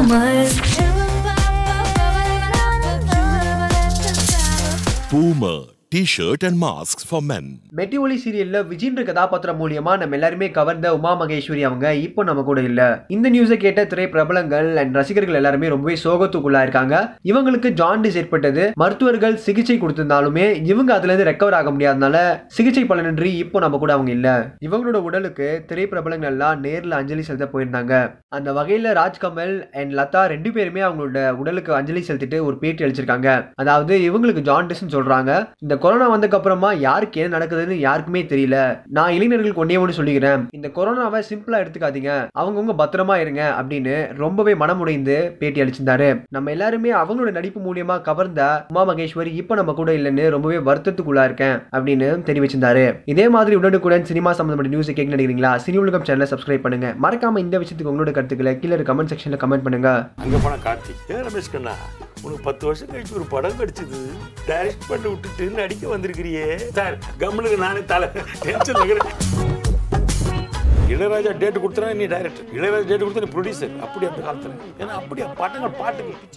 Boomer. Boomer T shirt and masks for men. Metti Oli சீரியல்ல விஜயின்ற கதாபாத்திரம் மூலியமா நம்ம எல்லாருமே கவர்ந்த உமா மகேஸ்வரி அவங்க இப்போ நம்ம கூட இல்ல. இந்த நியூஸை கேட்ட திரை பிரபலங்கள் அண்ட் ரசிகர்கள் எல்லாருமே ரொம்பவே சோகத்துக்குள்ளா இருக்காங்க. இவங்களுக்கு ஜாண்டிஸ் ஏற்பட்டது. மருத்துவர்கள் சிகிச்சை கொடுத்திருந்தாலுமே இவங்க அதுல இருந்து ரெக்கவர் ஆக முடியாதனால சிகிச்சை பலனின்றி இப்போ நம்ம கூட அவங்க இல்ல. இவங்களோட உடலுக்கு திரை பிரபலங்கள் எல்லாம் நேர்ல அஞ்சலி செலுத்த போயிருந்தாங்க. அந்த வகையில ராஜ்கமல் அண்ட் லதா ரெண்டு பேருமே அவங்களோட உடலுக்கு அஞ்சலி செலுத்திட்டு ஒரு பேட்டி அளிச்சிருக்காங்க. அதாவது இவங்களுக்கு ஜாண்டிஸ்னு சொல்றாங்க. இந்த கொரோனா வந்ததுக்கு அப்புறமா யாருக்கு என்ன நடக்குதுன்னு யாருக்குமே தெரியல. நான் இளைஞர்களுக்கு ஒன்றே ஒன்று சொல்லிக்கிறேன். இந்த கொரோனாவை சிம்பிளா எடுத்துக்காதீங்க. அவங்கவுங்க பத்திரமா இருங்க அப்படின்னு ரொம்பவே மனமுடைந்து பேட்டி அளிச்சிருந்தாரு. நம்ம எல்லாருமே அவங்களோட நடிப்பு மூலியமா கவர்ந்த உமா மகேஸ்வரி இப்போ நம்ம கூட இல்லைன்னு ரொம்பவே வருத்தத்துக்குள்ளா இருக்கேன் அப்படின்னு தெரிவிச்சிருந்தாரு. இதே மாதிரி உடனுக்குடன் சினிமா சம்பந்தப்பட்ட நியூஸ் கேட்க நினைக்கிறீங்களா? சினி உலகம் சேனலை சப்ஸ்கிரைப் பண்ணுங்க. மறக்காம இந்த விஷயத்துக்கு உங்களோட கருத்துக்களை கீழே கமெண்ட் செக்ஷன்ல கமெண்ட் பண்ணுங்க. அங்க போன கார்த்திக் ரமேஷ் கண்ணா உனக்கு பத்து வருஷம் கழிச்சு ஒரு படம் கிடைச்சது. டைரக்ட் பண்ணி விட்டுட்டு நடிக்க வந்திருக்கிறியே. சார் கம்முனுக்கு நானே தலை. டென்ஷன் இளையராஜா டேட் கொடுத்தா நீ டைரக்டர் இளையராஜா டேட் கொடுத்தா நீ ப்ரொடியூசர் அப்படி அந்த காலத்துல. ஏன்னா அப்படி படங்கள் பாட்டுகள் பிச்சு